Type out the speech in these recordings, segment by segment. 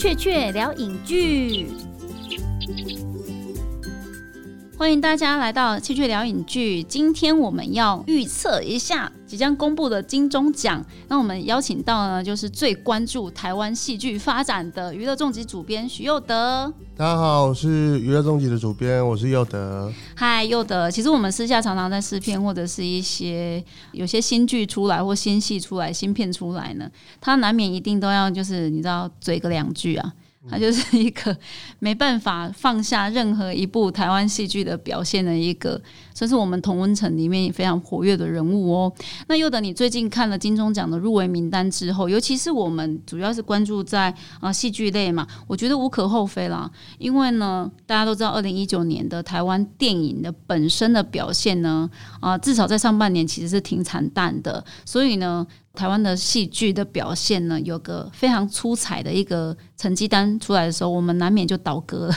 雀雀聊影剧，欢迎大家来到雀雀聊影剧。今天我们要预测一下即将公布的金钟奖。那我们邀请到呢，就是最关注台湾戏剧发展的娱乐重疾主编徐佑德。大家好，我是娱乐终极的主编，我是佑德。嗨，佑德。其实我们私下常常在试片，或者是一些有些新剧出来或新戏出来、新片出来呢，他难免一定都要就是你知道嘴个两句啊。他就是一个没办法放下任何一部台湾戏剧的表现的一个，这是我们同温层里面也非常活跃的人物哦。那又等你最近看了金钟奖的入围名单之后，尤其是我们主要是关注在啊戏剧类嘛，我觉得无可厚非啦。因为呢，大家都知道二零一九年的台湾电影的本身的表现呢，啊至少在上半年其实是挺惨淡的，所以呢。台湾的戏剧的表现呢，有个非常出彩的一个成绩单出来的时候，我们难免就倒戈了。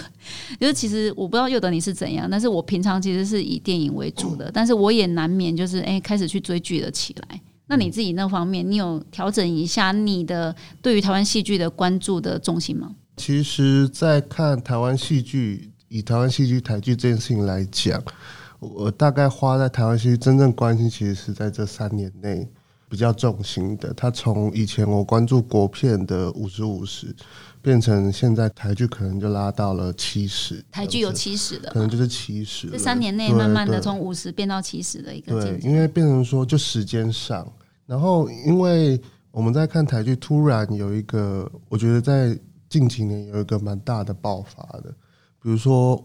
就是其实我不知道佑德你是怎样，但是我平常其实是以电影为主的，但是我也难免就是哎开始去追剧了起来。那你自己那方面，你有调整一下你的对于台湾戏剧的关注的重心吗？其实，在看台湾戏剧，以台湾戏剧台剧这件事情来讲，我大概花在台湾戏剧真正关心，其实是在这三年内。比较重心的，他从以前我关注国片的五十五十，变成现在台剧可能就拉到了七十。台剧有七十的，可能就是七十。这三年内慢慢的从五十变到七十的一个。对，因为变成说就时间上，然后因为我们在看台剧，突然有一个，我觉得在近几年有一个蛮大的爆发的，比如说。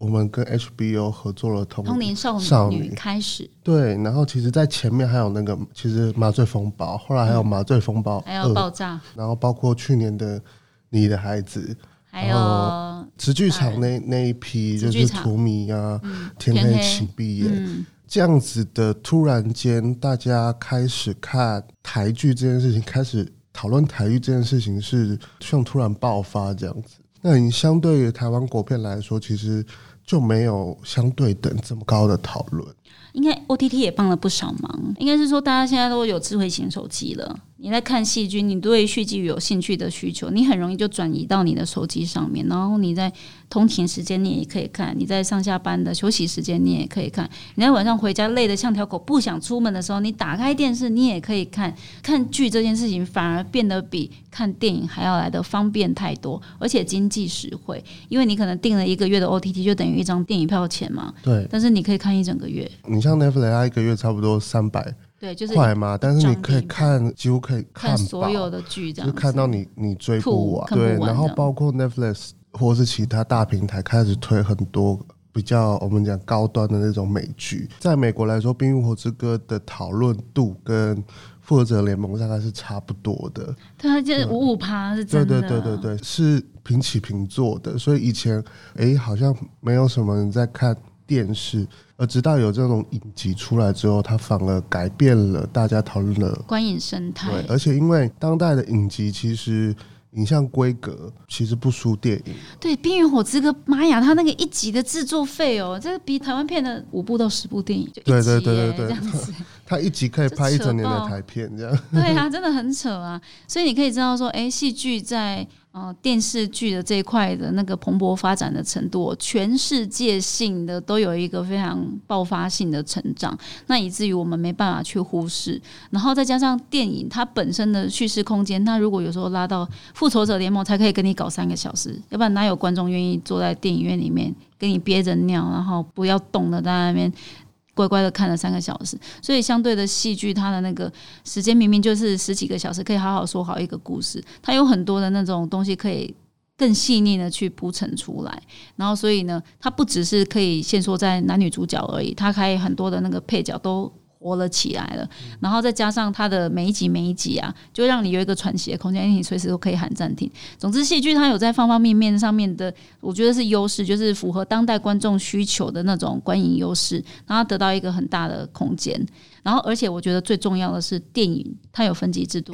我们跟 HBO 合作了《童年少女》开始，对，然后其实，在前面还有那个，其实《麻醉风暴》，后来还有《麻醉风暴》，还有爆炸，然后包括去年的《你的孩子》，还有直剧场那那一批，就是《荼蘼》啊，《天黑请闭眼》这样子的，突然间大家开始看台剧这件事情，开始讨论台剧这件事情，是像突然爆发这样子。那你相对于台湾国片来说，其实。就没有相对等这么高的讨论。应该 O T T 也帮了不少忙。应该是说，大家现在都有智慧型手机了。你在看戏剧，你对续集有兴趣的需求，你很容易就转移到你的手机上面。然后你在通勤时间，你也可以看；你在上下班的休息时间，你也可以看。你在晚上回家累得像条狗，不想出门的时候，你打开电视，你也可以看。看剧这件事情反而变得比看电影还要来的方便太多，而且经济实惠。因为你可能订了一个月的 O T T，就等于一张电影票钱嘛。对。但是你可以看一整个月。你像 Netflix，一个月差不多三百。对，就是快嘛，但是你可以看，几乎可以看所有的剧，这样就看到你你追不完。对，然后包括 Netflix 或是其他大平台开始推很多比较我们讲高端的那种美剧。在美国来说，《冰与火之歌》的讨论度跟《复仇者联盟》大概是差不多的。它就是五五趴，是真的。对对对对对，是平起平坐的。所以以前哎，好像没有什么人在看。电视，而直到有这种影集出来之后，它反而改变了大家讨论的观影生态。对，而且因为当代的影集其实影像规格其实不输电影。对，《冰与火之歌》，妈呀，它那个一集的制作费哦，这个比台湾片的五部到十部电影就。对对对对对，这样子，它一集可以拍一整年的台片，这样。对啊，真的很扯啊！所以你可以知道说，哎，戏剧在。哦，电视剧的这一块的那个蓬勃发展的程度，全世界性的都有一个非常爆发性的成长，那以至于我们没办法去忽视。然后再加上电影它本身的叙事空间，它如果有时候拉到复仇者联盟才可以跟你搞三个小时，要不然哪有观众愿意坐在电影院里面跟你憋着尿，然后不要动的在那边。乖乖的看了三个小时，所以相对的戏剧，它的那个时间明明就是十几个小时，可以好好说好一个故事。它有很多的那种东西可以更细腻的去铺陈出来，然后所以呢，它不只是可以限缩在男女主角而已，它可以很多的那个配角都。活了起来了，然后再加上它的每一集每一集啊，就让你有一个喘息的空间，因为你随时都可以喊暂停。总之，戏剧它有在方方面面上面的，我觉得是优势，就是符合当代观众需求的那种观影优势，然后得到一个很大的空间。然后，而且我觉得最重要的是，电影它有分级制度，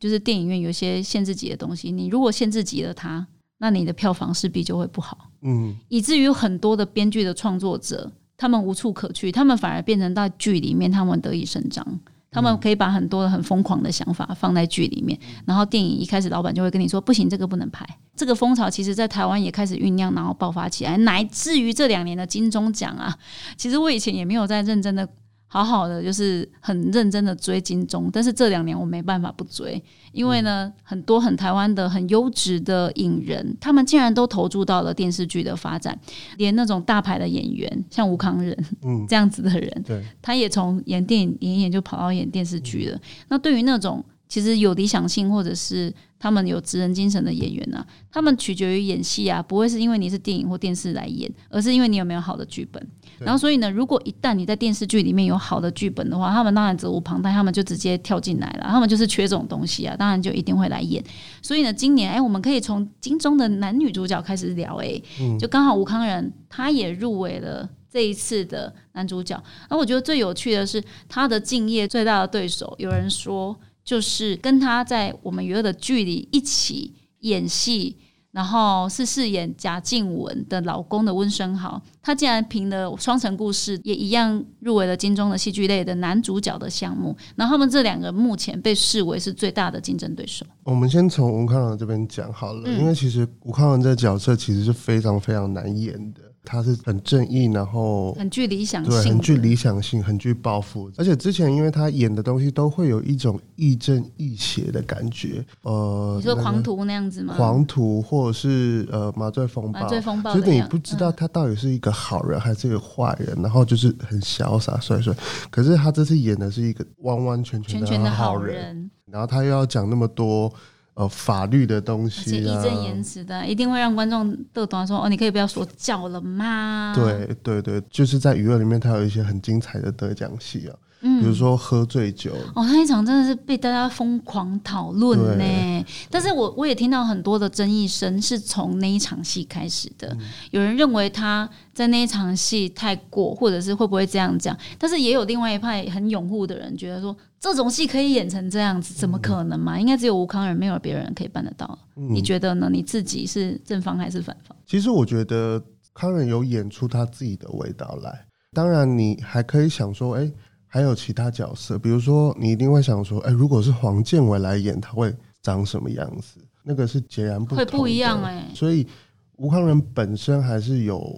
就是电影院有一些限制级的东西，你如果限制级了它，那你的票房势必就会不好。嗯，以至于很多的编剧的创作者。他们无处可去，他们反而变成到剧里面，他们得以伸张。他们可以把很多的很疯狂的想法放在剧里面，然后电影一开始老板就会跟你说不行，这个不能拍。这个风潮其实，在台湾也开始酝酿，然后爆发起来，乃至于这两年的金钟奖啊，其实我以前也没有在认真的。好好的，就是很认真的追金钟，但是这两年我没办法不追，因为呢，很多很台湾的很优质的影人，他们竟然都投注到了电视剧的发展，连那种大牌的演员，像吴康仁，嗯，这样子的人，对，他也从演电影演演就跑到演电视剧了。那对于那种其实有理想性或者是他们有职人精神的演员呢，他们取决于演戏啊，不会是因为你是电影或电视来演，而是因为你有没有好的剧本。然后，所以呢，如果一旦你在电视剧里面有好的剧本的话，他们当然责无旁贷，他们就直接跳进来了。他们就是缺这种东西啊，当然就一定会来演。所以呢，今年哎，我们可以从金钟的男女主角开始聊，哎，就刚好吴康仁他也入围了这一次的男主角。而我觉得最有趣的是他的敬业最大的对手，有人说就是跟他在我们娱乐的剧里一起演戏。然后是饰演贾静雯的老公的温升豪，他竟然凭了《双城故事》也一样入围了金钟的戏剧类的男主角的项目。然后他们这两个目前被视为是最大的竞争对手。我们先从吴康仁这边讲好了，因为其实吴康仁这个角色其实是非常非常难演的。他是很正义，然后很具理想性，对，很具理想性，很具抱负。而且之前因为他演的东西都会有一种亦正亦邪的感觉，呃，你说狂徒那样子吗？狂徒或者是呃麻醉风暴，麻醉风暴，就是你不知道他到底是一个好人还是一个坏人，然后就是很潇洒帅帅。可是他这次演的是一个完完全全的好人，然后他又要讲那么多。呃，法律的东西，义正言辞的，一定会让观众都懂。说哦，你可以不要说教了吗？对对对，就是在娱乐里面，他有一些很精彩的得奖戏啊。比如说喝醉酒哦，那一场真的是被大家疯狂讨论呢。但是我我也听到很多的争议声，是从那一场戏开始的。有人认为他在那一场戏太过，或者是会不会这样讲？但是也有另外一派很拥护的人，觉得说这种戏可以演成这样子，怎么可能嘛？应该只有吴康仁，没有别人可以办得到。你觉得呢？你自己是正方还是反方？其实我觉得康仁有演出他自己的味道来。当然，你还可以想说，哎。还有其他角色，比如说你一定会想说，哎，如果是黄建伟来演，他会长什么样子？那个是截然不同，会不一样哎。所以吴康仁本身还是有。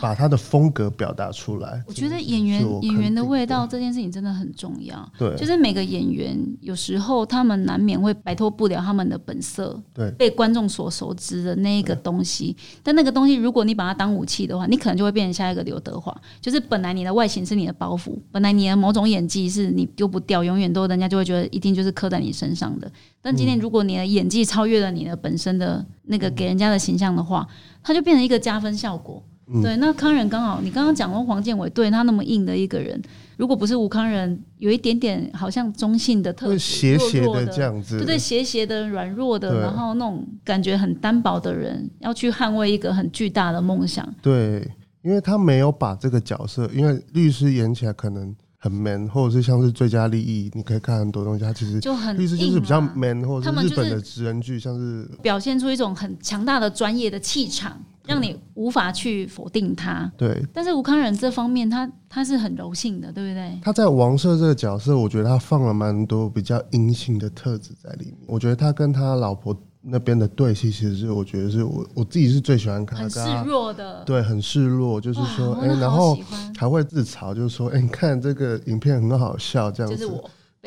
把他的风格表达出来，我觉得演员演员的味道这件事情真的很重要。对，就是每个演员有时候他们难免会摆脱不了他们的本色，对，被观众所熟知的那一个东西。但那个东西，如果你把它当武器的话，你可能就会变成下一个刘德华。就是本来你的外形是你的包袱，本来你的某种演技是你丢不掉，永远都人家就会觉得一定就是刻在你身上的。但今天如果你的演技超越了你的本身的那个给人家的形象的话，它就变成一个加分效果。对，那康仁刚好，你刚刚讲过黄建伟，对他那么硬的一个人，如果不是吴康仁，有一点点好像中性的特质，斜斜的这样子，对对，斜斜的、软弱的，然后那种感觉很单薄的人，要去捍卫一个很巨大的梦想。对，因为他没有把这个角色，因为律师演起来可能很 man，或者是像是最佳利益，你可以看很多东西，他其实就很律师就是比较 man，或者是日本的职人剧，像是表现出一种很强大的专业的气场。让你无法去否定他，对。但是吴康仁这方面，他他是很柔性的，对不对？他在王赦这个角色，我觉得他放了蛮多比较阴性的特质在里面。我觉得他跟他老婆那边的对戏，其实是我觉得是我我自己是最喜欢看，很示弱的，对，很示弱，就是说，哎，然后还会自嘲，就是说，哎，你看这个影片很好笑，这样子，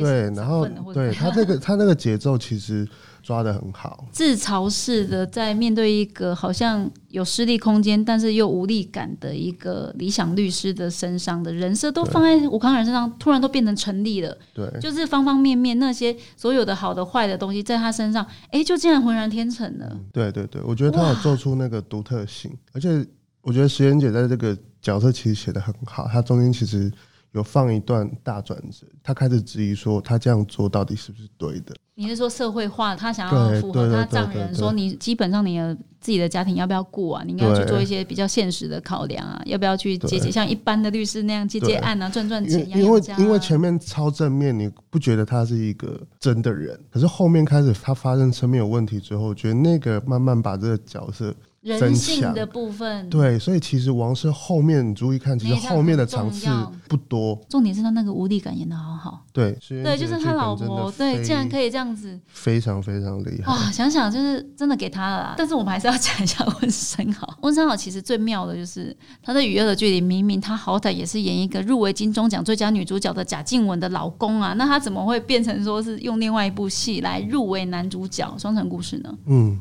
对，然后对他这个他那个节奏其实。抓的很好，自嘲式的在面对一个好像有失力空间，但是又无力感的一个理想律师的身上的人设，都放在吴康仁身上，突然都变成成立了。对，就是方方面面那些所有的好的坏的东西，在他身上，哎，就竟然浑然天成了。对对对，我觉得他有做出那个独特性，而且我觉得石原姐在这个角色其实写的很好，她中间其实。有放一段大转折，他开始质疑说他这样做到底是不是对的？你是说社会化，他想要符合他丈人，说你基本上你的自己的家庭要不要顾啊？你应该去做一些比较现实的考量啊，要不要去接接像一般的律师那样接接案啊，赚赚钱？因为因为前面超正面，你不觉得他是一个真的人？可是后面开始他发生生命有问题之后，觉得那个慢慢把这个角色。人性的部分，对，所以其实王室后面你注意看，其实后面的场次不多。重点是他那个无力感演的好好，对，对，就是他老婆，对，竟然可以这样子，非常非常厉害哇！想想就是真的给他了啦，但是我们还是要讲一下温升豪。温升豪其实最妙的就是他在《雨夜的距离》，明明他好歹也是演一个入围金钟奖最佳女主角的贾静雯的老公啊，那他怎么会变成说是用另外一部戏来入围男主角《双城故事》呢？嗯。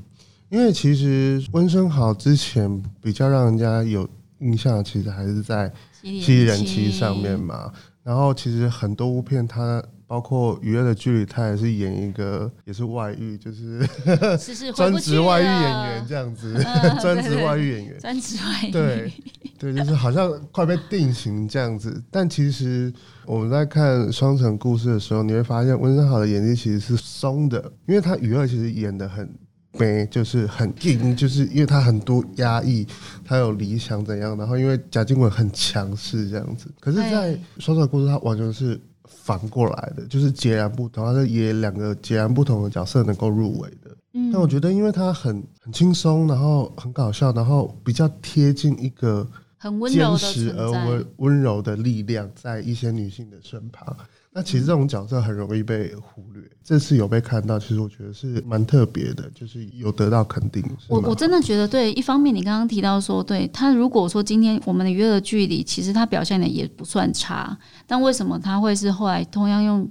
因为其实温升豪之前比较让人家有印象，其实还是在《七人七》上面嘛。然后其实很多部片，他包括《娱乐的距离》，他也是演一个也是外遇，就是 专职外遇演员这样子，专职外遇演员，专职外遇，对对，就是好像快被定型这样子。但其实我们在看《双城故事》的时候，你会发现温升豪的演技其实是松的，因为他娱乐其实演的很。没，就是很硬，就是因为他很多压抑，他有理想怎样，然后因为贾静雯很强势这样子，可是，在双手故事他完全是反过来的，就是截然不同，他是演两个截然不同的角色能够入围的。嗯，但我觉得，因为他很很轻松，然后很搞笑，然后比较贴近一个很温柔的而温温柔的力量，在一些女性的身旁。那其实这种角色很容易被忽略，这次有被看到，其实我觉得是蛮特别的，就是有得到肯定。我我真的觉得对，一方面你刚刚提到说，对他如果说今天我们的娱乐距离，其实他表现的也不算差，但为什么他会是后来同样用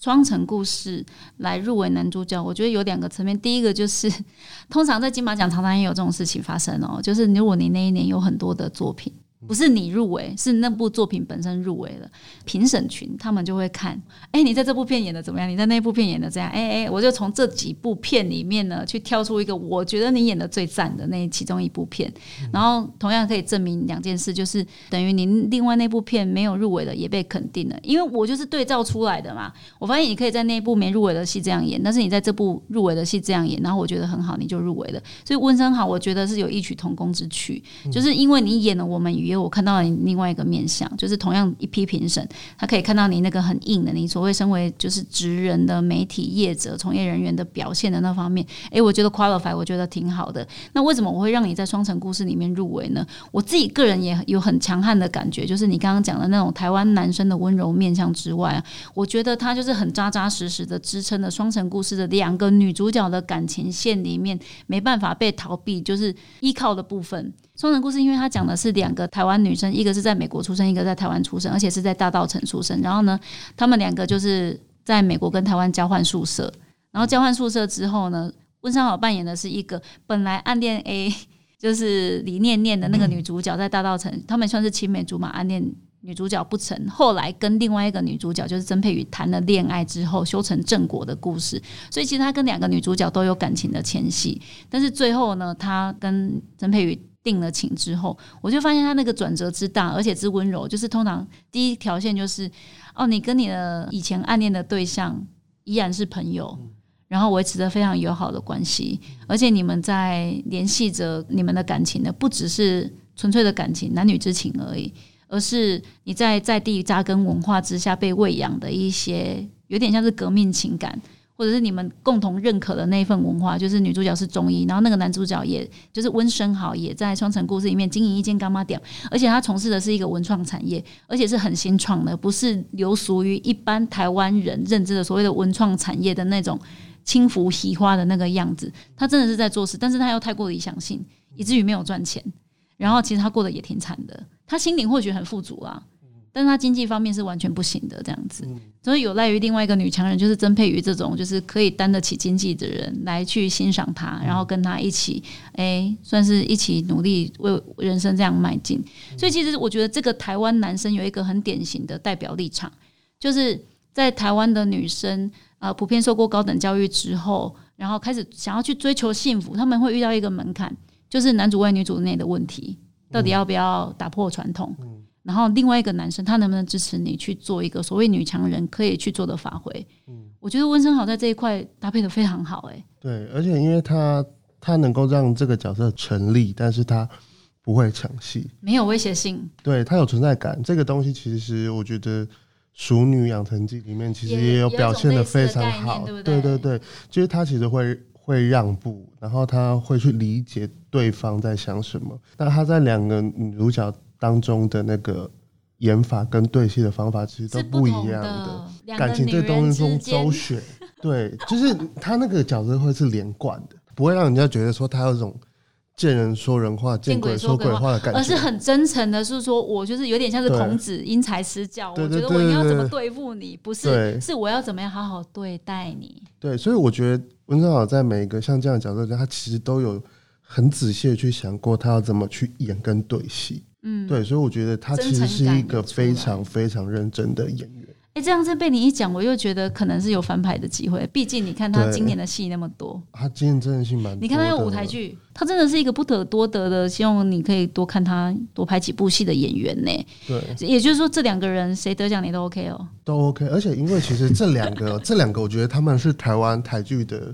双层故事来入围男主角？我觉得有两个层面，第一个就是通常在金马奖常常也有这种事情发生哦，就是如果你那一年有很多的作品。不是你入围，是那部作品本身入围了。评审群他们就会看，哎，你在这部片演的怎么样？你在那部片演的怎样？哎哎，我就从这几部片里面呢，去挑出一个我觉得你演的最赞的那其中一部片。然后同样可以证明两件事，就是等于您另外那部片没有入围的也被肯定了，因为我就是对照出来的嘛。我发现你可以在那部没入围的戏这样演，但是你在这部入围的戏这样演，然后我觉得很好，你就入围了。所以温生好，我觉得是有异曲同工之趣，就是因为你演了我们因为。我看到你另外一个面相，就是同样一批评审，他可以看到你那个很硬的，你所谓身为就是职人的媒体业者、从业人员的表现的那方面。诶，我觉得 qualify，我觉得挺好的。那为什么我会让你在双城故事里面入围呢？我自己个人也有很强悍的感觉，就是你刚刚讲的那种台湾男生的温柔面相之外，我觉得他就是很扎扎实实的支撑了双城故事的两个女主角的感情线里面没办法被逃避，就是依靠的部分。双人故事，因为他讲的是两个台湾女生，一个是在美国出生，一个在台湾出生，而且是在大道城出生。然后呢，他们两个就是在美国跟台湾交换宿舍。然后交换宿舍之后呢，温山好扮演的是一个本来暗恋 A，就是李念念的那个女主角，在大道城，他们算是青梅竹马，暗恋女主角不成，后来跟另外一个女主角就是曾佩宇谈了恋爱之后修成正果的故事。所以其实他跟两个女主角都有感情的牵系，但是最后呢，他跟曾佩宇。定了情之后，我就发现他那个转折之大，而且之温柔。就是通常第一条线就是，哦，你跟你的以前暗恋的对象依然是朋友，然后维持着非常友好的关系，而且你们在联系着你们的感情的，不只是纯粹的感情、男女之情而已，而是你在在地扎根文化之下被喂养的一些，有点像是革命情感。或者是你们共同认可的那一份文化，就是女主角是中医，然后那个男主角也就是温升豪，也在双城故事里面经营一间干妈店，而且他从事的是一个文创产业，而且是很新创的，不是流俗于一般台湾人认知的所谓的文创产业的那种轻浮喜花的那个样子。他真的是在做事，但是他又太过理想性，以至于没有赚钱。然后其实他过得也挺惨的，他心灵或许很富足啊。但是他经济方面是完全不行的，这样子，所以有赖于另外一个女强人，就是曾佩瑜这种，就是可以担得起经济的人来去欣赏他，然后跟他一起，哎，算是一起努力为人生这样迈进。所以其实我觉得这个台湾男生有一个很典型的代表立场，就是在台湾的女生呃普遍受过高等教育之后，然后开始想要去追求幸福，他们会遇到一个门槛，就是男主外女主内的问题，到底要不要打破传统？然后另外一个男生，他能不能支持你去做一个所谓女强人可以去做的发挥？嗯，我觉得温生豪在这一块搭配的非常好，哎。对，而且因为他他能够让这个角色成立，但是他不会抢戏，没有威胁性，对他有存在感。这个东西其实我觉得《熟女养成记》里面其实也有表现的非常好，对对对，就是他其实会会让步，然后他会去理解对方在想什么。那他在两个女主角当中的那个演法跟对戏的方法其实都不一样的，感情这东西中周旋。对，就是他那个角色会是连贯的，不会让人家觉得说他有种见人说人话、见鬼说鬼话的感觉，而是很真诚的，是说我就是有点像是孔子因材施教，我觉得我要怎么对付你，不是是我要怎么样好好对待你。对，所以我觉得温正好在每一个像这样的角色中，他其实都有很仔细的去想过他要怎么去演跟对戏。嗯，对，所以我觉得他其实是一个非常非常认真的演员。哎，这样子被你一讲，我又觉得可能是有翻牌的机会。毕竟你看他今年的戏那么多，他今年真的戏蛮……你看他有舞台剧，他真的是一个不可多得的。希望你可以多看他多拍几部戏的演员呢。对，也就是说这两个人谁得奖你都 OK 哦，都 OK。而且因为其实这两个这两个，我觉得他们是台湾台剧的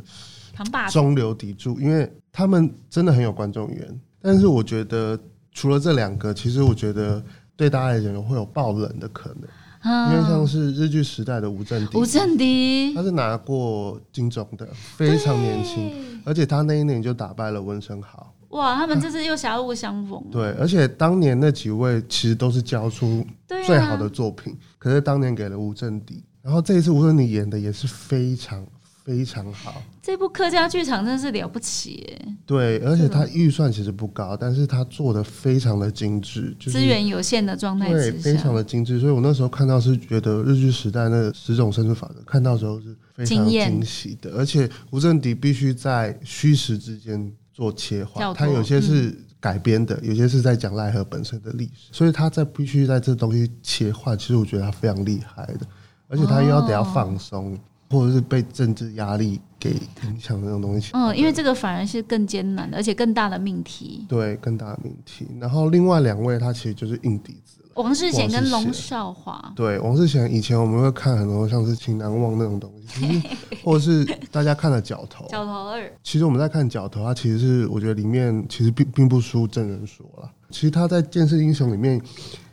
扛把中流砥柱，因为他们真的很有观众缘。但是我觉得除了这两个，其实我觉得对大家来讲会有爆冷的可能。因为像是日剧时代的吴镇迪，吴镇迪他是拿过金钟的，非常年轻，而且他那一年就打败了温升豪。哇，他们这次又狭路相逢。对，而且当年那几位其实都是交出最好的作品，可是当年给了吴镇迪，然后这一次吴镇迪演的也是非常。非常好，这部客家剧场真是了不起。对，而且它预算其实不高，但是它做的非常的精致，资源有限的状态对，非常的精致。所以我那时候看到是觉得日剧时代那十种生存法则，看到时候是非常惊喜的。而且吴镇迪必须在虚实之间做切换，他有些是改编的，有些是在讲奈何本身的历史，所以他在必须在这东西切换。其实我觉得他非常厉害的，而且他又要得要放松。或者是被政治压力给影响的那种东西，嗯，因为这个反而是更艰难的，而且更大的命题。对，更大的命题。然后另外两位，他其实就是硬底子了。王世贤跟龙少华。对，王世贤以前我们会看很多像是《情难忘》那种东西，或者是大家看的《角头》。角头二。其实我们在看《角头》，它其实是我觉得里面其实并并不输真人说了。其实他在《剑士英雄》里面，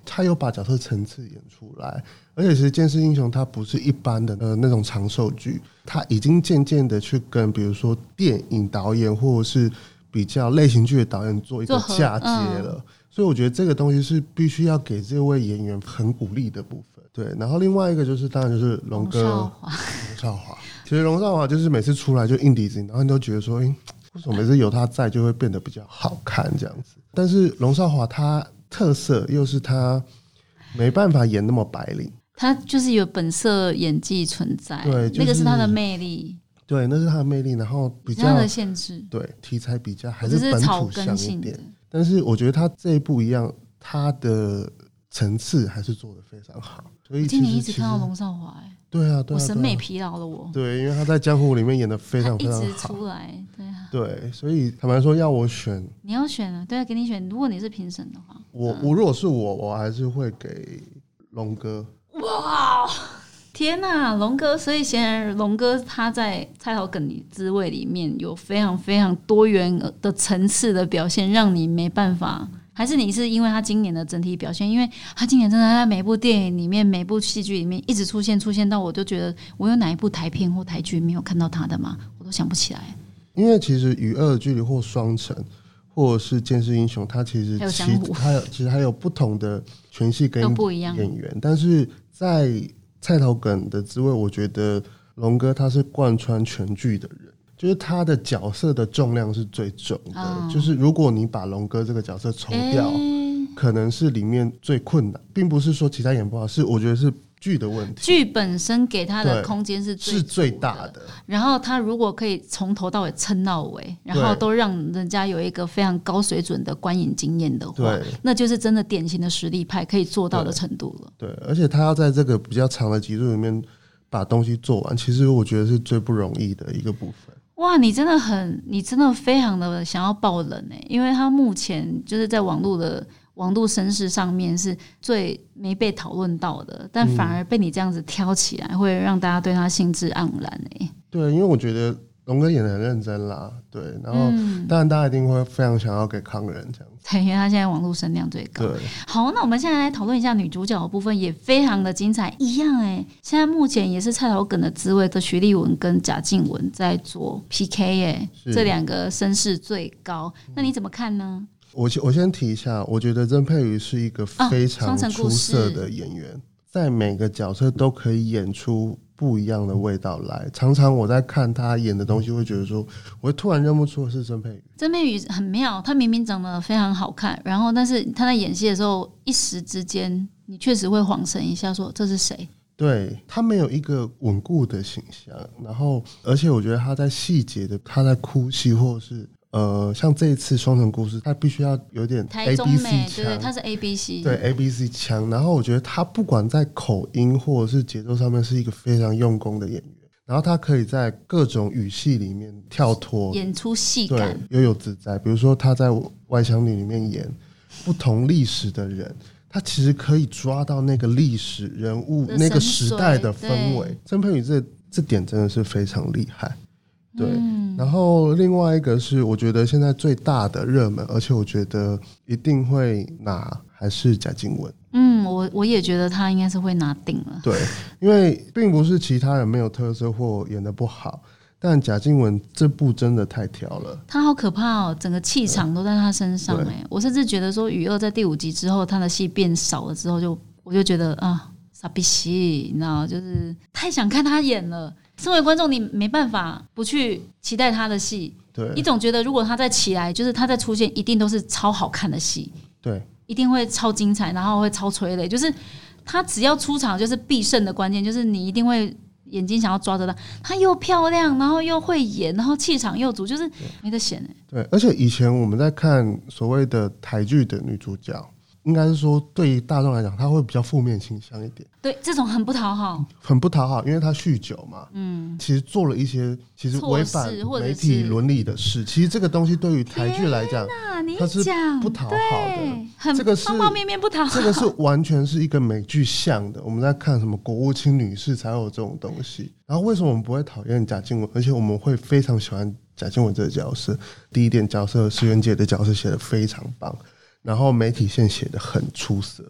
他有把角色层次演出来。而且其实《剑士英雄》它不是一般的呃那种长寿剧，它已经渐渐的去跟比如说电影导演或者是比较类型剧的导演做一个嫁接了。所以我觉得这个东西是必须要给这位演员很鼓励的部分。对，然后另外一个就是当然就是龙哥龙少华。其实龙少华就是每次出来就硬底子，然后你都觉得说，哎，为什么每次有他在就会变得比较好看这样子？但是龙少华他特色又是他没办法演那么白领。他就是有本色演技存在，对，那个是他的魅力，对，那是他的魅力。然后比较的限制，对，题材比较还是本土向一点。但是我觉得他这一部一样，他的层次还是做的非常好。所以今年一直看到龙少华，哎，对啊，我审美疲劳了，我。对，因为他在江湖里面演的非常非常好，一直出来，对啊，对，所以坦白说要我选，你要选啊，对啊，给你选。如果你是评审的话，我我如果是我，我还是会给龙哥。哇，天啊，龙哥！所以显然龙哥他在菜头梗里滋味里面有非常非常多元的层次的表现，让你没办法。还是你是因为他今年的整体表现？因为他今年真的在每部电影里面、每部戏剧里面一直出现，出现到我就觉得我有哪一部台片或台剧没有看到他的吗？我都想不起来。因为其实与恶的距离或双城。或者是剑士英雄，他其实其还有其实还有不同的全系跟演员，但是在菜头梗的滋味，我觉得龙哥他是贯穿全剧的人，就是他的角色的重量是最重的，就是如果你把龙哥这个角色抽掉，可能是里面最困难，并不是说其他演不好，是我觉得是。剧的问题，剧本身给他的空间是是最大的。然后他如果可以从头到尾撑到尾，然后都让人家有一个非常高水准的观影经验的话，那就是真的典型的实力派可以做到的程度了。对，而且他要在这个比较长的集数里面把东西做完，其实我觉得是最不容易的一个部分。哇，你真的很，你真的非常的想要爆冷哎，因为他目前就是在网络的。王度绅士上面是最没被讨论到的，但反而被你这样子挑起来，会让大家对他兴致盎然哎。对，因为我觉得龙哥演的很认真啦，对，然后当然大家一定会非常想要给康仁这样子，对，因为他现在网络声量最高。好，那我们现在来讨论一下女主角的部分，也非常的精彩，一样哎，现在目前也是菜头梗的滋味的徐丽文跟贾静雯在做 PK 哎，这两个声势最高，那你怎么看呢？我先我先提一下，我觉得曾佩瑜是一个非常出色的演员，在每个角色都可以演出。不一样的味道来，常常我在看他演的东西，会觉得说，我会突然认不出是曾佩宇。曾佩宇很妙，他明明长得非常好看，然后但是他在演戏的时候，一时之间你确实会恍神一下，说这是谁？对他没有一个稳固的形象，然后而且我觉得他在细节的，他在哭戏或者是。呃，像这一次双城故事，它必须要有点 A B C 腔，对，它是 A B C，对 A B C 强。然后我觉得他不管在口音或者是节奏上面，是一个非常用功的演员。然后他可以在各种语系里面跳脱，演出戏感，悠悠自在。比如说他在《外乡女》里面演不同历史的人，他其实可以抓到那个历史人物那个时代的氛围。曾佩宇这这点真的是非常厉害。对，然后另外一个是，我觉得现在最大的热门，而且我觉得一定会拿，还是贾静雯。嗯，我我也觉得他应该是会拿定了。对，因为并不是其他人没有特色或演的不好，但贾静雯这部真的太挑了。他好可怕哦，整个气场都在他身上哎。我甚至觉得说，雨二在第五集之后，他的戏变少了之后，就我就觉得啊，傻逼戏，你知道，就是太想看他演了。身为观众，你没办法不去期待他的戏。对，你总觉得如果他再起来，就是他再出现，一定都是超好看的戏。对，一定会超精彩，然后会超催泪。就是他只要出场，就是必胜的关键，就是你一定会眼睛想要抓着他。他又漂亮，然后又会演，然后气场又足，就是没得选哎。对，而且以前我们在看所谓的台剧的女主角。应该是说，对于大众来讲，他会比较负面倾向一点。对，这种很不讨好，很不讨好，因为他酗酒嘛。嗯，其实做了一些其实违反媒体伦理的事。其实这个东西对于台剧来讲，它是不讨好的。这个是方方面面不讨好。这个是完全是一个美剧像的。我们在看什么国务卿女士才有这种东西。然后为什么我们不会讨厌贾静雯，而且我们会非常喜欢贾静雯这个角色？第一点，角色石原姐的角色写的非常棒。然后媒体线写的很出色，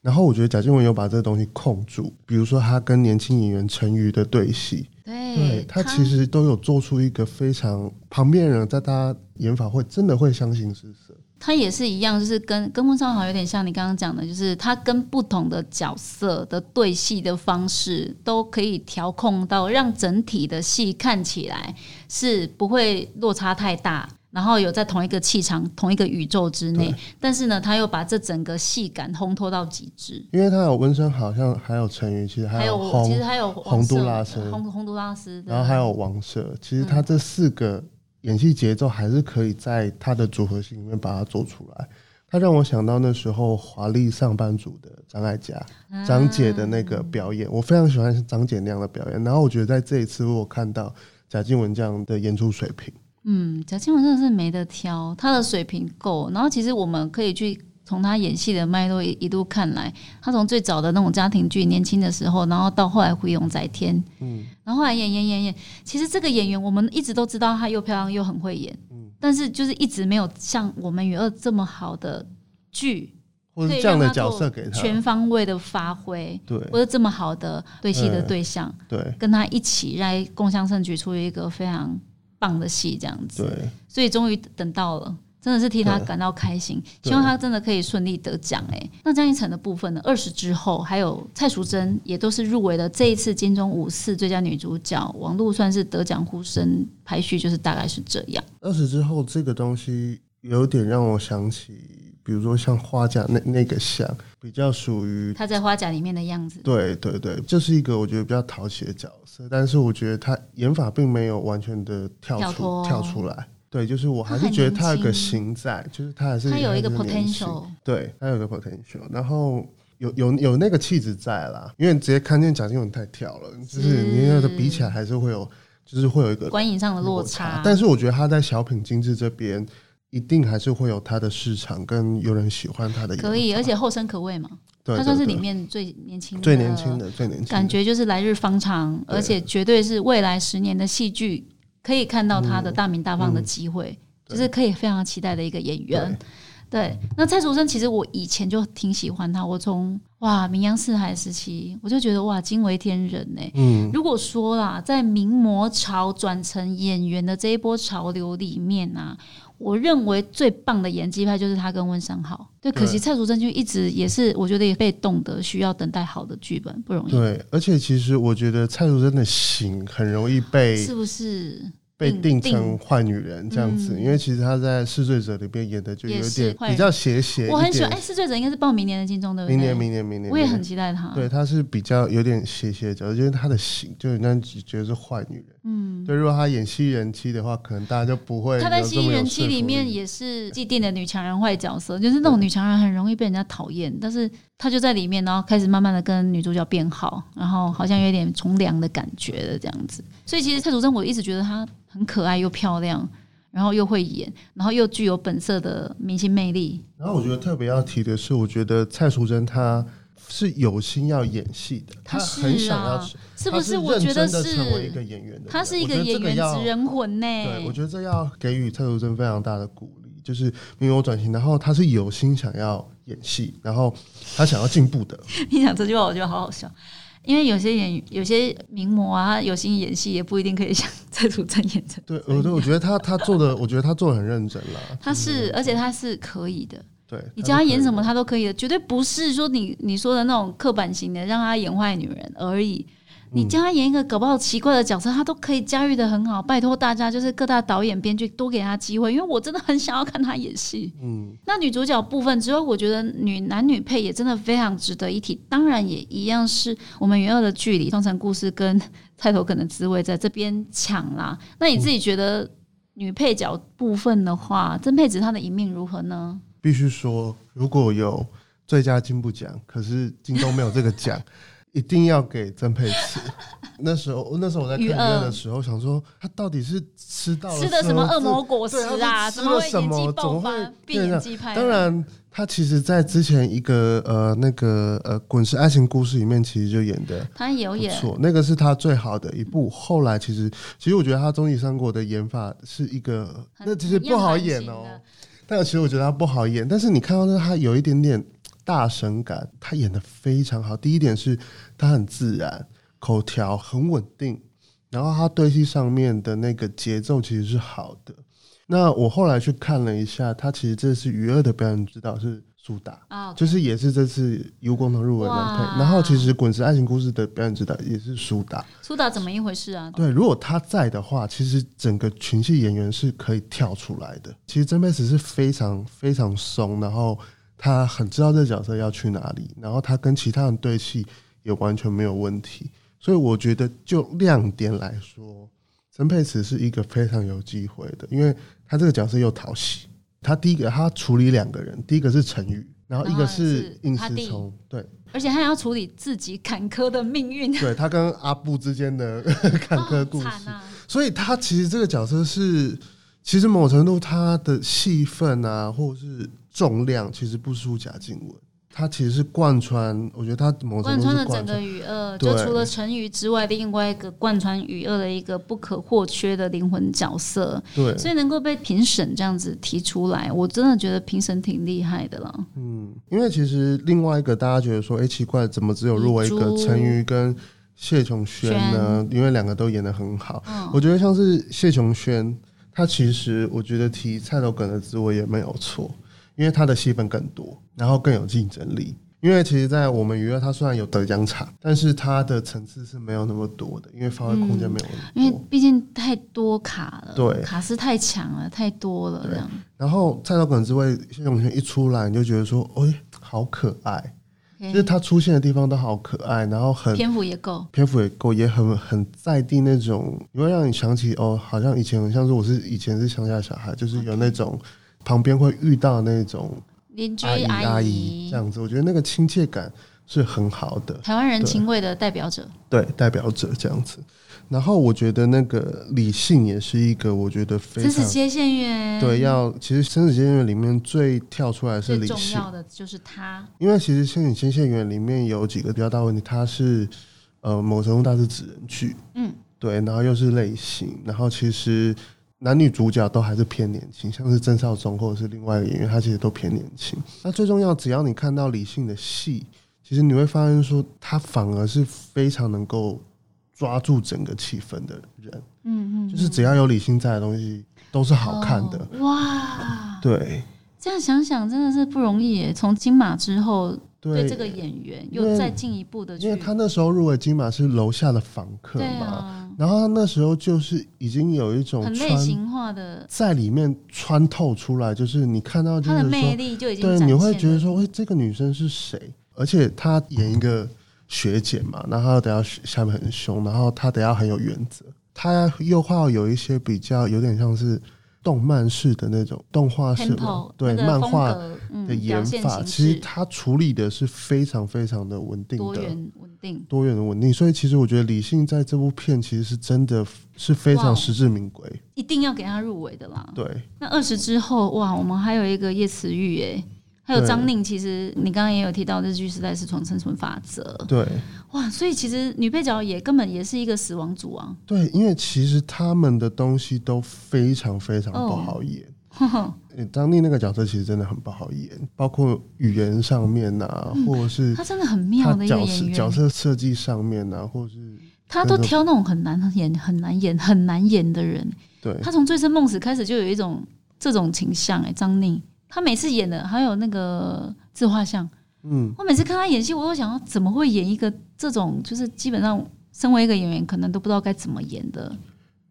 然后我觉得贾静雯有把这个东西控住，比如说她跟年轻演员陈瑜的对戏，对她其实都有做出一个非常旁边人在她演法会真的会相信是色。他也是一样，就是跟跟温少豪有点像，你刚刚讲的，就是他跟不同的角色的对戏的方式都可以调控到让整体的戏看起来是不会落差太大。然后有在同一个气场、同一个宇宙之内，但是呢，他又把这整个戏感烘托到极致。因为他有温升，好像还有陈宇，其实还有其实还有洪都拉斯、洪洪都拉斯，然后还有王舍。其实他这四个演戏节奏还是可以在他的组合戏里面把它做出来。他让我想到那时候华丽上班族的张艾嘉、张姐的那个表演，我非常喜欢张姐那样的表演。然后我觉得在这一次，我看到贾静雯这样的演出水平。嗯，贾静雯真的是没得挑，她的水平够。然后其实我们可以去从她演戏的脉络一一度看来，她从最早的那种家庭剧，年轻的时候，然后到后来回勇在天，嗯，然后后来演演演演。其实这个演员我们一直都知道她又漂亮又很会演，嗯，但是就是一直没有像我们女二这么好的剧，或者这样的角色给他全方位的发挥，对，或者这么好的对戏的对象，对，跟他一起来共襄盛举，出一个非常。棒的戏这样子，对，所以终于等到了，真的是替他感到开心，希望他真的可以顺利得奖。哎，那江一晨的部分呢？二十之后还有蔡淑珍也都是入围了这一次金钟五四最佳女主角，王璐算是得奖呼声排序就是大概是这样。二十之后这个东西有点让我想起。比如说像花甲那那个像，比较属于他在花甲里面的样子。对对对，这是一个我觉得比较讨喜的角色，但是我觉得他演法并没有完全的跳出跳出来。对，就是我还是觉得他有个心在，就是他还是他有一个 potential，对他有个 potential，然后有有有那个气质在啦。因为直接看见贾静雯太跳了，就是你跟他比起来还是会有，就是会有一个观影上的落差。但是我觉得他在小品精致这边。一定还是会有它的市场，跟有人喜欢他的。可以，而且后生可畏嘛。对，他算是里面最年轻、最年轻的、最年轻。感觉就是来日方长，而且绝对是未来十年的戏剧可以看到他的大名大放的机会，就是可以非常期待的一个演员。对，那蔡淑臻其实我以前就挺喜欢他，我从哇名扬四海时期，我就觉得哇惊为天人呢。嗯，如果说啦，在名模潮转成演员的这一波潮流里面啊，我认为最棒的演技派就是他跟温山豪。对，可惜蔡淑臻就一直也是，我觉得也被动的需要等待好的剧本，不容易。对，而且其实我觉得蔡淑臻的型很容易被，是不是？被定成坏女人这样子，因为其实她在《试罪者》里边演的就有点比较邪邪。我很喜欢，哎，《试罪者》应该是报明年的金钟对不对？明年，明年，明年，我也很期待她。对，她是比较有点邪邪的角色，就是她的型，就人家觉得是坏女人。嗯，对，如果她演吸人妻的话，可能大家就不会。她在吸人妻里面也是既定的女强人坏角色，就是那种女强人很容易被人家讨厌，但是她就在里面，然后开始慢慢的跟女主角变好，然后好像有点从良的感觉的这样子。所以其实蔡淑珍，我一直觉得她。很可爱又漂亮，然后又会演，然后又具有本色的明星魅力。然后我觉得特别要提的是，我觉得蔡淑珍她是有心要演戏的，她很想要，是不是？我觉得是成为一个演员的，她是一个演员之人魂呢。对，我觉得这要给予蔡淑珍非常大的鼓励，就是因为我转型，然后她是有心想要演戏，然后她想要进步的。你讲这句话，我觉得好好笑。因为有些演有些名模啊，有心演戏也不一定可以像蔡楚真演成。对，我我觉得他他做的，我觉得他做的很认真啦。他是，而且他是可以的。对，你叫他演什么，他都可以的，绝对不是说你你说的那种刻板型的，让他演坏女人而已。你叫他演一个搞不好奇怪的角色，他都可以驾驭的很好。拜托大家，就是各大导演、编剧多给他机会，因为我真的很想要看他演戏。嗯，那女主角部分，之外我觉得女男女配也真的非常值得一提。当然也一样是我们原有的距离，双城故事跟菜头可能滋味在这边抢啦。那你自己觉得女配角部分的话，曾佩子她的一命如何呢？必须说，如果有最佳金部奖，可是金钟没有这个奖。一定要给曾沛慈。那时候，那时候我在看医院的时候，想说他到底是吃到了吃的什么恶魔果实啊？怎么什么？怎么会变演技派？当然，他其实，在之前一个呃那个呃《滚石爱情故事》里面，其实就演的他有演错，那个是他最好的一部。后来，其实其实我觉得他终极三国的演法是一个，那其实不好演哦。但其实我觉得他不好演，但是你看到那他有一点点。大神感，他演的非常好。第一点是他很自然，口条很稳定，然后他对戏上面的那个节奏其实是好的。那我后来去看了一下，他其实这次余二的表演指导是苏打啊，就是也是这次由光头入围男配。然后其实《滚石爱情故事》的表演指导也是苏打。苏打怎么一回事啊？对，如果他在的话，其实整个群戏演员是可以跳出来的。其实曾沛慈是非常非常松，然后。他很知道这角色要去哪里，然后他跟其他人对戏也完全没有问题，所以我觉得就亮点来说，陈佩慈是一个非常有机会的，因为他这个角色又讨喜。他第一个他处理两个人，第一个是陈宇，然后一个是应思聪，对，而且他要处理自己坎坷的命运，对他跟阿布之间的 坎坷故事，所以他其实这个角色是，其实某程度他的戏份啊，或者是。重量其实不输贾静雯，她其实是贯穿，我觉得他贯穿了整个雨二，就除了陈宇之外，另外一个贯穿雨二的一个不可或缺的灵魂角色。对，所以能够被评审这样子提出来，我真的觉得评审挺厉害的了。嗯，因为其实另外一个大家觉得说，哎，奇怪，怎么只有入围一个陈宇跟谢琼轩呢？因为两个都演的很好。我觉得像是谢琼轩，他其实我觉得提菜头梗的滋味也没有错。因为它的戏份更多，然后更有竞争力。因为其实，在我们娱乐，它虽然有得奖场，但是它的层次是没有那么多的，因为发挥空间没有那么因为毕竟太多卡了，对，卡是太强了，太多了这样。然后菜刀梗之外，谢永轩一出来，你就觉得说，哎，好可爱，就是他出现的地方都好可爱，然后很篇幅也够，篇幅也够，也很很在地那种，你会让你想起哦，好像以前很像是我是以前是乡下小孩，就是有那种。旁边会遇到那种邻居阿姨这样子，我觉得那个亲切感是很好的。台湾人情味的代表者，对代表者这样子。然后我觉得那个理性也是一个，我觉得非常。生死接线员对，要其实生死接线员里面最跳出来是理性，重要的就是他。因为其实生死接线员里面有几个比较大问题，他是呃某程度他是指人剧，嗯。对，然后又是类型，然后其实男女主角都还是偏年轻，像是郑少忠或者是另外一个演员，他其实都偏年轻。那最重要，只要你看到理性的戏，其实你会发现说，他反而是非常能够抓住整个气氛的人。嗯嗯，就是只要有理性在的东西都是好看的。哇，对，这样想想真的是不容易耶。从金马之后。对这个演员又再进一步的，因为他那时候入围金马是楼下的房客嘛，然后他那时候就是已经有一种很类型化的在里面穿透出来，就是你看到他的魅力就已经对，你会觉得说，哎，这个女生是谁？而且她演一个学姐嘛，然后等下下面很凶，然后她等下很有原则，她又会有一些比较有点像是。动漫式的那种动画式的对漫画的演法，其实它处理的是非常非常的稳定的，多元稳定，多元的稳定。所以其实我觉得李信在这部片其实是真的是非常实至名归，一定要给他入围的啦。对，那二十之后哇，我们还有一个叶慈玉哎。还有张宁，其实你刚刚也有提到日剧时代是从生存法则。对，哇，所以其实女配角也根本也是一个死亡组啊。对，因为其实他们的东西都非常非常不好演。张宁那个角色其实真的很不好演，包括语言上面呐，或者是他真的很妙的一个演员，角色设计上面呐，或者是他都挑那种很难演、很难演、很难演的人。对，他从醉生梦死开始就有一种这种倾向哎，张宁。他每次演的还有那个自画像，嗯，我每次看他演戏，我都想要，怎么会演一个这种，就是基本上身为一个演员，可能都不知道该怎么演的。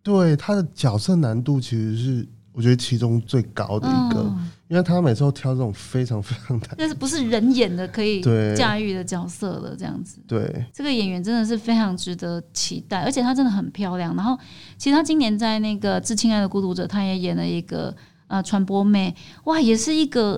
对他的角色难度，其实是我觉得其中最高的一个，因为他每次都挑这种非常非常难，但是不是人演的可以驾驭的角色了，这样子。对，这个演员真的是非常值得期待，而且她真的很漂亮。然后，其实她今年在那个《致亲爱的孤独者》，她也演了一个。呃，传播妹哇，也是一个，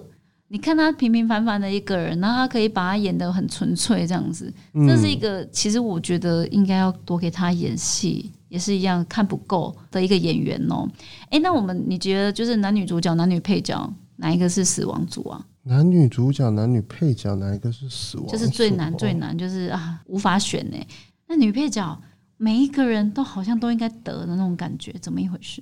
你看他平平凡凡的一个人，然后他可以把他演的很纯粹这样子，这是一个，其实我觉得应该要多给他演戏，也是一样看不够的一个演员哦。哎，那我们你觉得就是男女主角、男女配角哪一个是死亡组啊？男女主角、男女配角哪一个是死亡？就是最难最难，就是啊，无法选呢。那女配角每一个人都好像都应该得的那种感觉，怎么一回事？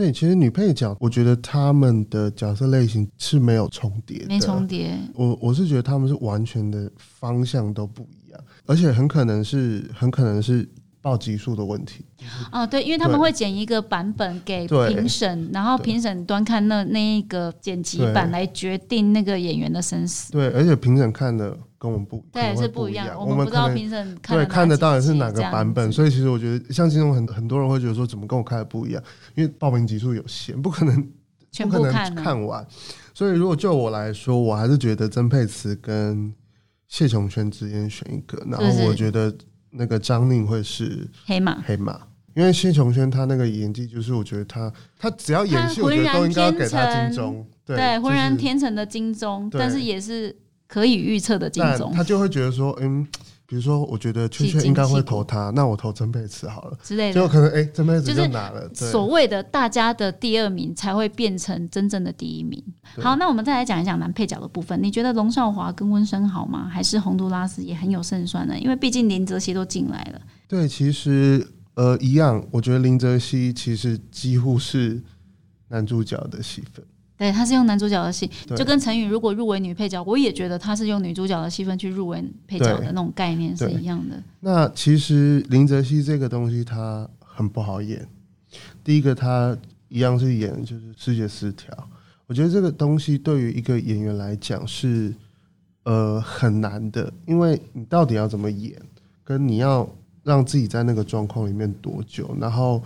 对，其实女配角，我觉得他们的角色类型是没有重叠的，没重叠。我我是觉得他们是完全的方向都不一样，而且很可能是很可能是报级数的问题。哦，对，因为他们会剪一个版本给评审，然后评审端看那那一个剪辑版来决定那个演员的生死。对，而且评审看的。跟我们不对是不一样，我们不知道评审对看的到底是哪个版本，所以其实我觉得像这种很很多人会觉得说怎么跟我看的不一样，因为报名集数有限，不可能 全部看看完。所以如果就我来说，我还是觉得曾沛慈跟谢琼轩之间选一个，然后我觉得那个张宁会是黑马。黑马，因为谢琼轩他那个演技就是我觉得他他只要演戏，我觉得都应该给他金钟，对浑然天成的金钟，但是也是。可以预测的金钟，他就会觉得说，嗯，比如说，我觉得圈圈应该会投他，那我投曾沛慈好了之类的，就可能哎，曾沛慈就拿了。所谓的大家的第二名才会变成真正的第一名。好，那我们再来讲一讲男配角的部分。你觉得龙少华跟温升好吗？还是洪都拉斯也很有胜算呢？因为毕竟林哲熙都进来了。对，其实呃一样，我觉得林哲熙其实几乎是男主角的戏份。对，他是用男主角的戏，就跟陈宇如果入围女配角，我也觉得他是用女主角的戏份去入围配角的那种概念是一样的。那其实林则熙这个东西他很不好演，第一个他一样是演就是视觉失调，我觉得这个东西对于一个演员来讲是呃很难的，因为你到底要怎么演，跟你要让自己在那个状况里面多久，然后。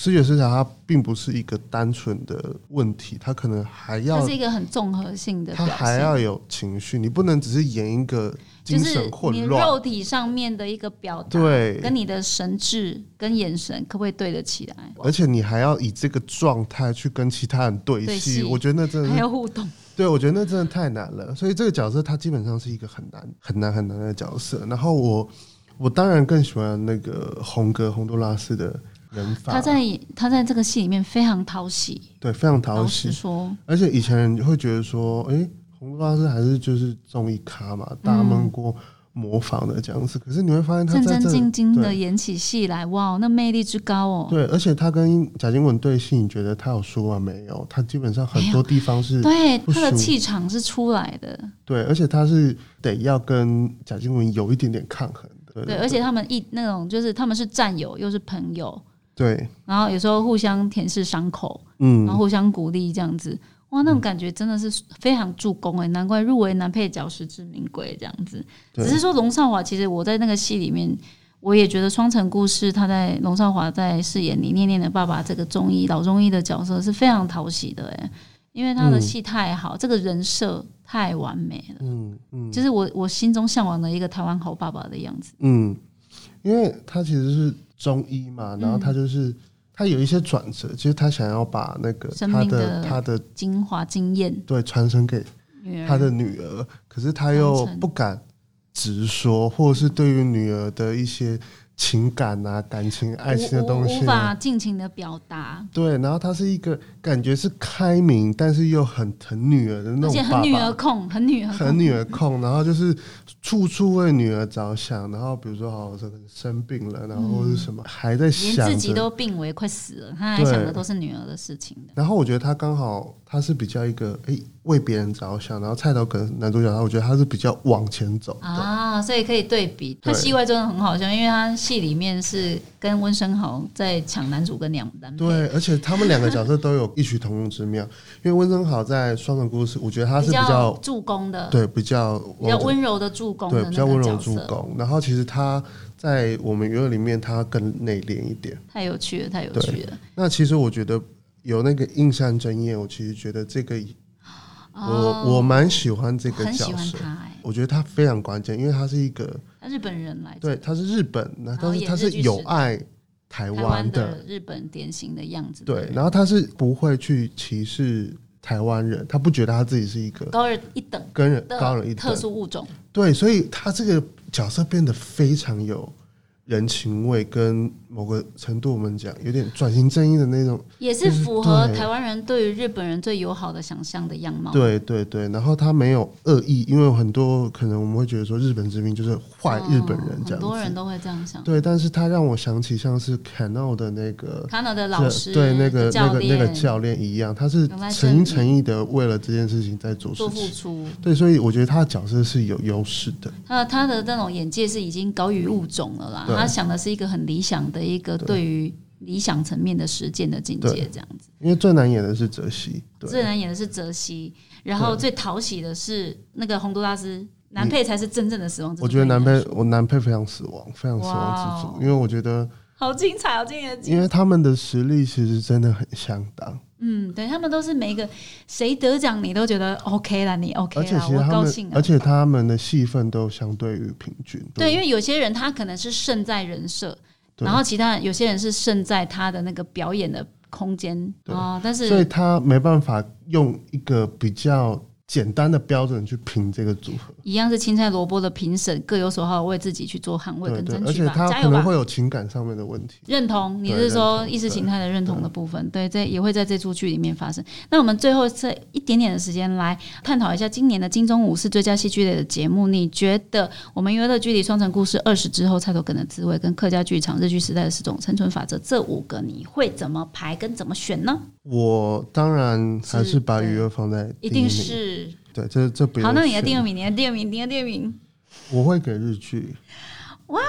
视觉失调，它并不是一个单纯的问题，它可能还要，它是一个很综合性的，它还要有情绪，你不能只是演一个精神混乱，肉体上面的一个表达，对，跟你的神智跟眼神可不可以对得起来？而且你还要以这个状态去跟其他人对戏，我觉得那真的还要互动。对，我觉得那真的太难了。所以这个角色，它基本上是一个很难、很难、很难的角色。然后我，我当然更喜欢那个红哥洪都拉斯的。他在他在这个戏里面非常讨喜，对，非常讨喜。说，而且以前人会觉得说，哎，洪都拉斯还是就是综艺咖嘛，大闷锅模仿的这样子。可是你会发现，他战战兢兢的演起戏来，哇，那魅力之高哦。对，而且他跟贾静雯对戏，你觉得他有输吗？没有，他基本上很多地方是对他的气场是出来的。对，而且他是得要跟贾静雯有一点点抗衡的。对，而且他们一那种就是他们是战友又是朋友。对，然后有时候互相舔舐伤口，嗯，然后互相鼓励这样子，哇，那种感觉真的是非常助攻哎，难怪入围男配角实至名归这样子。只是说龙少华，其实我在那个戏里面，我也觉得双城故事他在龙少华在饰演李念念的爸爸这个中医老中医的角色是非常讨喜的哎，因为他的戏太好，这个人设太完美了，嗯嗯，就是我我心中向往的一个台湾好爸爸的样子，嗯，因为他其实是。中医嘛，然后他就是他有一些转折，其实他想要把那个他的他的精华经验对传承给他的女儿，可是他又不敢直说，或者是对于女儿的一些。情感啊，感情、爱情的东西，无法尽情的表达。对，然后他是一个感觉是开明，但是又很疼女儿的那种，而且很女儿控，很女儿，很女儿控。然后就是处处为女儿着想。然后比如说，好，这个生病了，然后是什么，还在想，连自己都病危，快死了，他还想的都是女儿的事情然后我觉得他刚好，他是比较一个哎。为别人着想，然后蔡导跟男主角他，我觉得他是比较往前走啊，所以可以对比。他戏外真的很好笑，因为他戏里面是跟温升豪在抢男主跟两男对，而且他们两个角色都有异曲同工之妙。因为温升豪在《双人故事》，我觉得他是比较助攻的，对，比较比较温柔的助攻，对，比较温柔助攻。然后其实他在我们娱乐里面，他更内敛一点。太有趣了，太有趣了。那其实我觉得有那个印象真业，我其实觉得这个。我我蛮喜欢这个角色，我觉得他非常关键，因为他是一个日本人来，对，他是日本，那但是他是有爱台湾的日本典型的样子，对，然后他是不会去歧视台湾人，他不觉得他自己是一个高人一等，跟人高人一等特殊物种，对，所以他这个角色变得非常有。人情味跟某个程度，我们讲有点转型正义的那种，也是符合台湾人对于日本人最友好的想象的样貌。对对对，然后他没有恶意，因为很多可能我们会觉得说日本殖民就是坏日本人这样，很多人都会这样想。对，但是他让我想起像是 Cano 的那个 Cano 的老师，对那个那个那个教练一样，他是诚心诚意的为了这件事情在做做付出。对，所以我觉得他的角色是有优势的。他他的那种眼界是已经高于物种了啦。他想的是一个很理想的一个对于理想层面的实践的境界，这样子。因为最难演的是泽西，最难演的是泽西，然后最讨喜的是那个洪都拉斯，男配才是真正的死亡之我觉得男配我男配非常死亡，非常死亡之主，因为我觉得好精彩，好惊人。因为他们的实力其实真的很相当。嗯，对他们都是每一个谁得奖你都觉得 OK 了，你 OK 了，我高兴。而且他们的戏份都相对于平均。对，因为有些人他可能是胜在人设，然后其他有些人是胜在他的那个表演的空间啊。但是，所以他没办法用一个比较。简单的标准去评这个组合，一样是青菜萝卜的评审各有所好，为自己去做捍卫跟争取而且他可能会有情感上面的问题。认同，你是说意识形态的认同的部分？对，这也会在这出剧里面发生。那我们最后这一点点的时间来探讨一下今年的金钟五是最佳戏剧类的节目。你觉得我们娱乐剧离双城故事二十之后，菜头梗的滋味跟客家剧场日剧时代的十种生存法则这五个，你会怎么排跟怎么选呢？我当然还是把余额放在一定是对，这这不好。那你的第二名，你的第二名，你的第二名，我会给日剧。哇，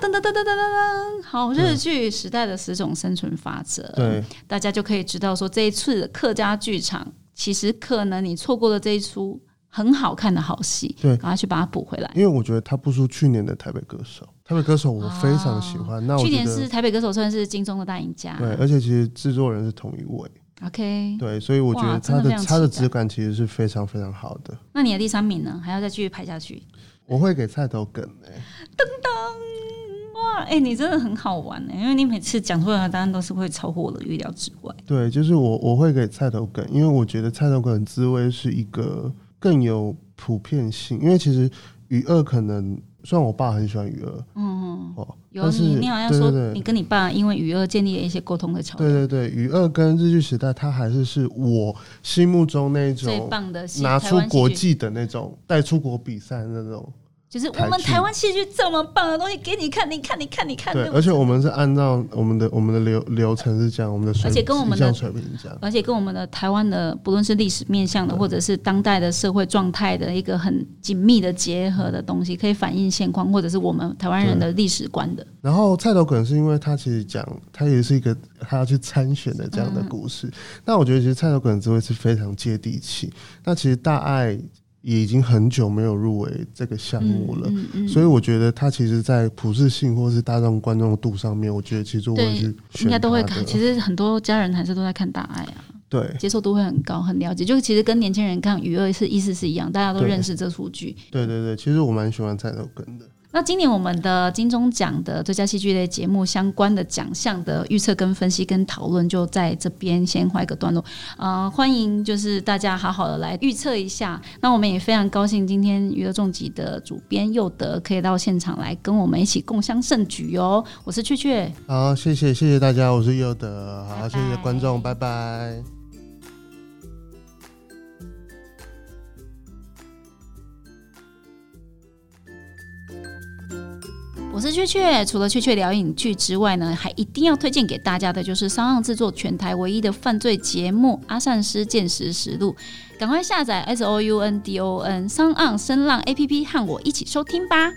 噔噔噔噔噔噔噔，好，日剧时代的十种生存法则，对，大家就可以知道说这一次的客家剧场，其实可能你错过了这一出很好看的好戏，对，赶快去把它补回来。因为我觉得它不输去年的台北歌手。台北歌手我非常喜欢，那去年是台北歌手算是金钟的大赢家，对，而且其实制作人是同一位，OK，对，所以我觉得它的它的质感其实是非常非常好的。那你的第三名呢？还要再继续排下去？我会给菜头梗哎，噔噔，哇，哎，你真的很好玩哎，因为你每次讲出来的答案都是会超乎我的预料之外。对，就是我我会给菜头梗，因为我觉得菜头梗滋味是一个更有普遍性，因为其实鱼二可能。虽然我爸很喜欢鱼儿，嗯嗯，哦，有你，你好像说你跟你爸因为鱼儿建立了一些沟通的桥梁。对对对，鱼儿跟日剧时代，他还是是我心目中那种最棒的，拿出国际的那种带出国比赛那种就是我们台湾戏剧这么棒的东西给你看，你看，你看，你看。对，而且我们是按照我们的我们的流流程是这样，我们的而且跟我们的水平这样，而且跟我们的台湾的不论是历史面向的，或者是当代的社会状态的一个很紧密的结合的东西，可以反映现况，或者是我们台湾人的历史观的。然后菜头梗是因为他其实讲，他也是一个他要去参选的这样的故事。那我觉得其实菜头梗这位是非常接地气。那其实大爱。也已经很久没有入围这个项目了，所以我觉得它其实，在普适性或是大众观众度上面，我觉得其实我是应该都会看。其实很多家人还是都在看大爱啊，对，接受度会很高，很了解。就其实跟年轻人看《娱乐》是意思是一样，大家都认识这出剧。对对对，其实我蛮喜欢蔡头根的。那今年我们的金钟奖的最佳戏剧类节目相关的奖项的预测、跟分析、跟讨论，就在这边先画一个段落。呃，欢迎就是大家好好的来预测一下。那我们也非常高兴，今天娱乐重疾的主编佑德可以到现场来跟我们一起共襄盛举哦。我是雀雀，好，谢谢谢谢大家，我是佑德，好，谢谢观众，拜拜。我是雀雀，除了雀雀聊影剧之外呢，还一定要推荐给大家的就是商浪制作全台唯一的犯罪节目《阿善师见识实录》，赶快下载 S O U N D O N 商浪声浪 A P P 和我一起收听吧。